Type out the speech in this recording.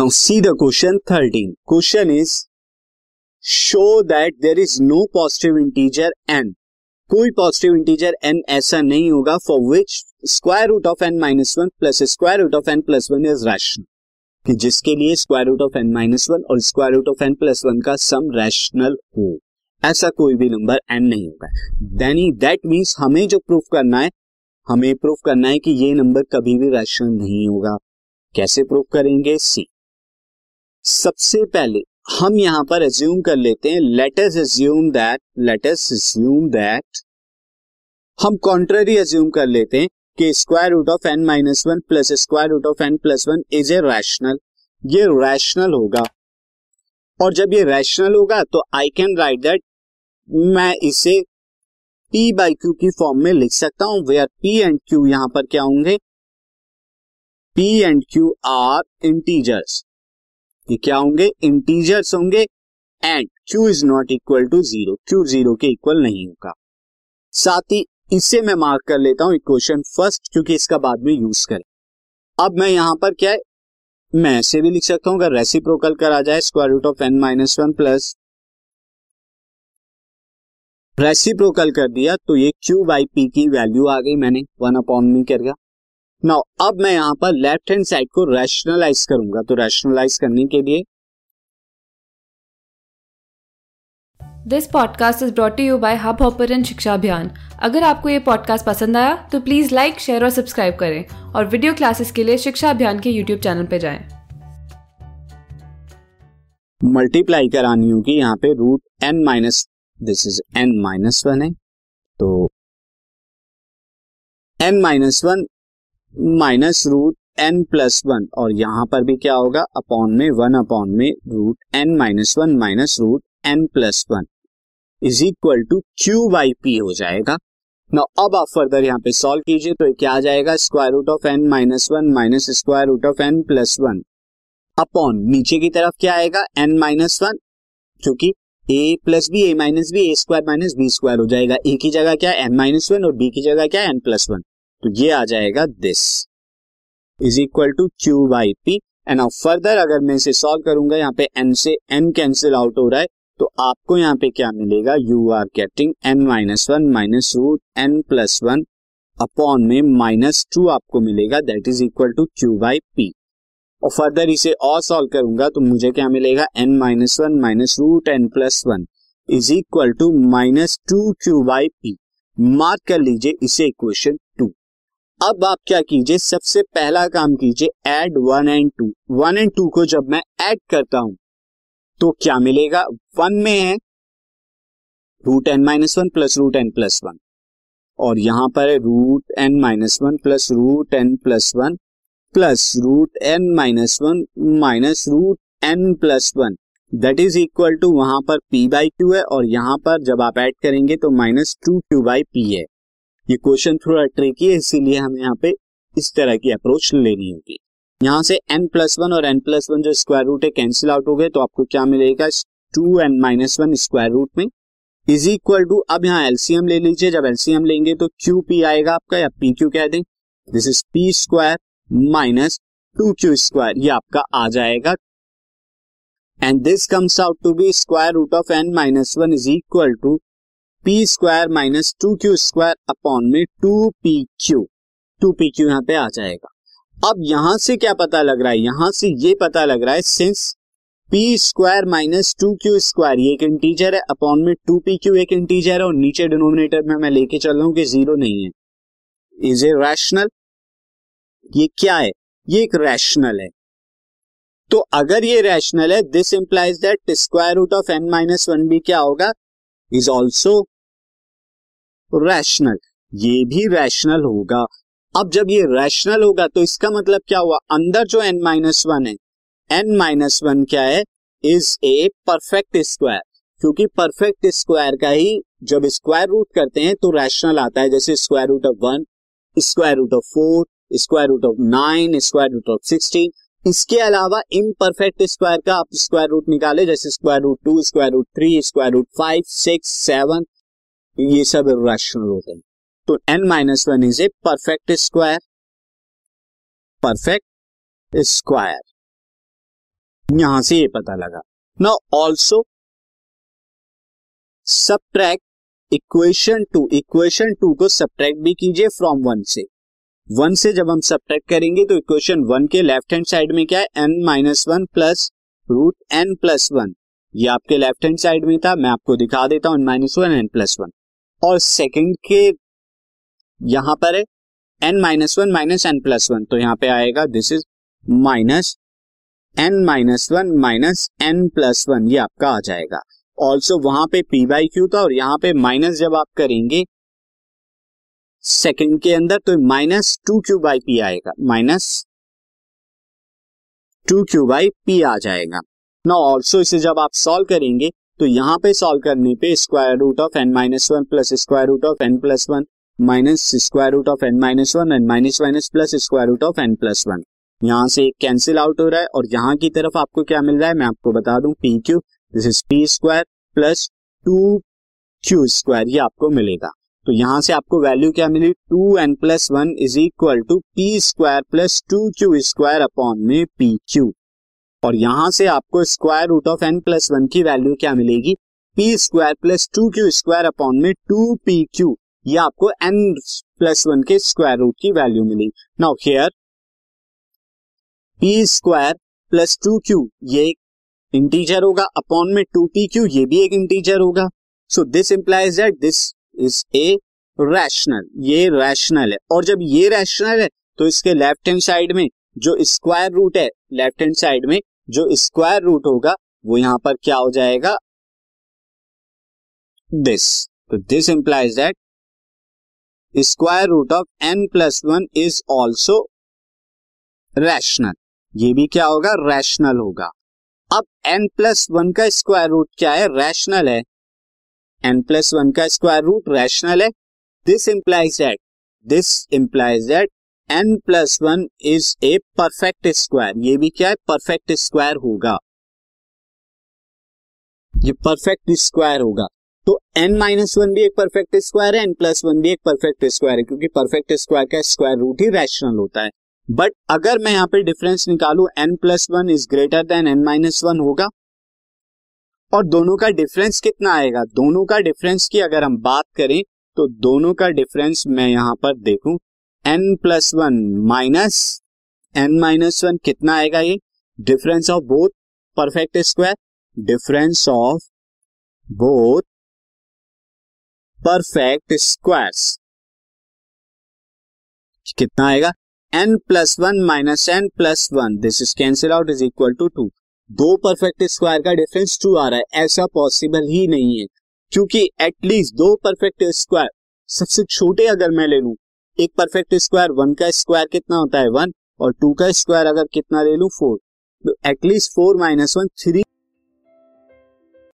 Now see the question thirteen question is show that there is no positive integer n कोई positive integer n ऐसा नहीं होगा for which square root of n minus one plus square root of n plus one is rational कि जिसके लिए square root of n minus one और square root of n plus one का sum rational हो। ऐसा कोई भी number N नहीं होगा। देन दैट मीन्स हमें जो प्रूफ करना है, हमें प्रूफ करना है कि ये नंबर कभी भी रैशनल नहीं होगा। कैसे प्रूफ करेंगे? सी सबसे पहले हम यहाँ पर एज्यूम कर लेते हैं let's assume that let's assume that हम कॉन्ट्ररी एज्यूम कर लेते हैं कि square root of n minus one plus square root of n plus one is a rational ये रैशनल होगा। और जब ये रैशनल होगा तो आई कैन राइट दैट मैं इसे पी बाई क्यू की फॉर्म में लिख सकता हूँ वेयर पी एंड क्यू यहाँ पर क्या होंगे? P and q are integers ये क्या होंगे? इंटीजर्स होंगे and q is not equal to zero q zero के इक्वल नहीं होगा। साथ ही इसे मैं मार्क कर लेता हूँ इक्वेशन फ़र्स्ट क्योंकि इसका बाद में यूज़ करें। अब मैं यहाँ पर क्या है? मैं ऐसे भी लिख सकता हूँ, अगर रेसिप्रोकल करा जाए square root of n minus one plus reciprocal कर दिया तो ये क्यू बाई पी की वैल्यू आ गई। मैंने वन अपॉन मी कर गया नाउ अब मैं यहाँ पर लेफ़्ट हैंड साइड को रैशनलाइज करूँगा। तो रैशनलाइज करने के लिए this podcast is brought you by Hubhopper शिक्षा अभियान अगर आपको ये पॉडकास्ट पसंद आया तो प्लीज़ लाइक शेयर और सब्सक्राइब करें। और वीडियो क्लासेस के लिए शिक्षा अभियान के यूट्यूब चैनल पर जाएँ। मल्टीप्लाई करानी होगी यहाँ पे root n minus this is n minus one है। तो n minus one minus root n plus one. और यहाँ पर भी क्या होगा? अपॉन में वन अपॉन में root n minus one minus root n plus one. Is equal to q by p हो जाएगा। ना अब आप फर्दर यहाँ पे सॉल्व कीजिए तो क्या आ जाएगा? Square root of n minus one minus square root of n plus one. Upon नीचे की तरफ़ क्या आएगा? N minus one. क्योंकि a plus b, a minus b, a square minus b square हो जाएगा। ए की जगह क्या एन माइनस वन और बी की जगह क्या एन प्लस वन। तो ये आ जाएगा this is equal to q by p and अब फर्दर अगर मैं इसे सॉल्व करूँगा, यहाँ पे एन से एन कैंसिल आउट हो रहा है तो आपको यहाँ पे क्या मिलेगा? You are getting n minus one minus root n plus one upon में माइनस टू आपको मिलेगा that is equal to q by p और फर्दर इसे और सॉल्व करूँगा तो मुझे क्या मिलेगा? N minus one minus root n plus one is equal to minus two q by p mark कर लीजिए इसे इक्वेशन अब आप क्या कीजिए, सबसे पहला काम कीजिए add one and two one and two को जब मैं ऐड करता हूँ तो क्या मिलेगा? वन में है root n minus one plus root n plus one और यहाँ पर है root n minus one plus root n plus one plus root n minus one minus root n plus one that is equal to वहाँ पर P by Q है, और यहाँ पर जब आप ऐड करेंगे तो minus two q by p है। ये क्वेश्चन थोड़ा ट्रिकी है, इसीलिए हमें यहाँ पे इस तरह की अप्रोच लेनी होगी। यहाँ से एन प्लस वन और एन प्लस वन जो स्क्वायर रूट है कैंसिल आउट हो गए तो आपको क्या मिलेगा two n minus one square root में? इज़ इक्वल टू अब यहाँ एलसीएम ले लीजिए, जब एलसीएम लेंगे तो क्यू पी आएगा आपका, या पी क्यू कह दें। This is p square minus two q square ये आपका आ जाएगा। And this comes out to be square root of n minus one is equal to p square minus two q square upon में two p q two p q यहाँ पे आ जाएगा। अब यहाँ से क्या पता लग रहा है? यहाँ से ये पता लग रहा है since p square minus two q square ये एक इंटीजर है अपॉन में टू पी क्यू एक इंटीजर है और नीचे डिनोमिनेटर में मैं लेके चल रहा हूँ कि ज़ीरो नहीं है। इज़ ए रैशनल ये क्या है? ये एक रैशनल है। तो अगर ये रैशनल है this implies that square root of n minus one भी क्या होगा? इज़ ऑल्सो रैशनल ये भी रैशनल होगा। अब जब ये रैशनल होगा तो इसका मतलब क्या हुआ? अंदर जो एन माइनस वन है एन माइनस वन क्या है? इज़ ए परफेक्ट स्क्वायर क्योंकि परफेक्ट स्क्वायर का ही जब स्क्वायर रूट करते हैं तो रैशनल आता है। जैसे square root of one square root of four square root of nine square root of sixteen इसके अलावा इम परफेक्ट स्क्वायर का आप स्क्वायर रूट निकाले, जैसे square root two square root three square root five six seven ये सब rational होते हैं तो n minus one is a perfect square perfect square यहाँ से ये पता लगा। Now also subtract equation two equation two को सब्ट्रैक्ट भी कीजिए फ्रॉम वन से। वन से जब हम सब्ट्रैक्ट करेंगे तो इक्वेशन वन के लेफ़्ट हैंड साइड में क्या है? N minus one plus root n plus one ये आपके लेफ़्ट हैंड साइड में था, मैं आपको दिखा देता हूँ n minus one n plus one और सेकेंड के यहाँ पर है n minus one minus n plus one तो यहाँ पे आएगा this is minus n minus one minus n plus one ये आपका आ जाएगा. ऑल्सो वहाँ पे पी बाई क्यू था और यहाँ पे माइनस जब आप करेंगे सेकंड के अंदर तो minus two q by p आएगा, minus two q by p आ जाएगा। ना ऑल्सो इसे जब आप सॉल्व करेंगे तो यहाँ पे सॉल्व करने पे square root of n minus one plus square root of n plus one minus square root of n minus one and minus minus plus square root of n plus one यहाँ से cancel out हो रहा है और यहाँ की तरफ़ आपको क्या मिल रहा है, मैं आपको बता दूँ p q this is p square plus two q square ये आपको मिलेगा। तो यहाँ से आपको वैल्यू क्या मिली? Two n plus one is equal to p square plus two q square upon में पी क्यू और यहाँ से आपको square root of n plus one की वैल्यू क्या मिलेगी? P square plus two q square upon में टू पी क्यू ये आपको एन प्लस वन के स्क्वायर रूट की value milli. Now here P square plus two Q ये integer होगा. अपॉन में टू पी क्यू ये भी एक इंटीजर होगा. So this implies that this is a rational ये रैशनल है। और जब ये रैशनल है तो इसके लेफ़्ट हैंड साइड में जो स्क्वायर रूट है लेफ़्ट हैंड साइड में जो स्क्वायर रूट होगा, वो यहाँ पर क्या हो जाएगा? दिस तो this implies that square root of N plus one is also rational ये भी क्या होगा? रैशनल होगा। अब एन प्लस वन का स्क्वायर रूट क्या है? रैशनल है। एन प्लस वन का स्क्वायर रूट रैशनल है। This implies that this implies that N plus one is a perfect square ये भी क्या है? परफेक्ट स्क्वायर होगा। ये परफेक्ट स्क्वायर होगा। तो एन माइनस वन भी एक परफेक्ट स्क्वायर है एन प्लस वन भी एक परफेक्ट स्क्वायर है, क्योंकि परफेक्ट स्क्वायर का स्क्वायर रूट ही रैशनल होता है। बट अगर मैं यहाँ पे डिफरेंस निकालू N plus one is greater than N minus one होगा और दोनों का डिफरेंस कितना आएगा? दोनों का डिफरेंस की अगर हम बात करें तो दोनों का डिफरेंस मैं यहाँ पर देखूँ। N plus one minus N minus one कितना आएगा ये? Difference of both perfect square difference of both perfect squares कितना आएगा? N plus one minus N plus one this is cancel out is equal to two दो perfect square का difference two आ रहा है। ऐसा पॉसिबल ही नहीं है। क्योंकि एटलीस्ट दो परफेक्ट स्क्वायर सबसे छोटे अगर मैं ले लू, एक परफेक्ट स्क्वायर वन का स्क्वायर कितना होता है? वन और टू का स्क्वायर अगर कितना ले लू? Four at least four minus one three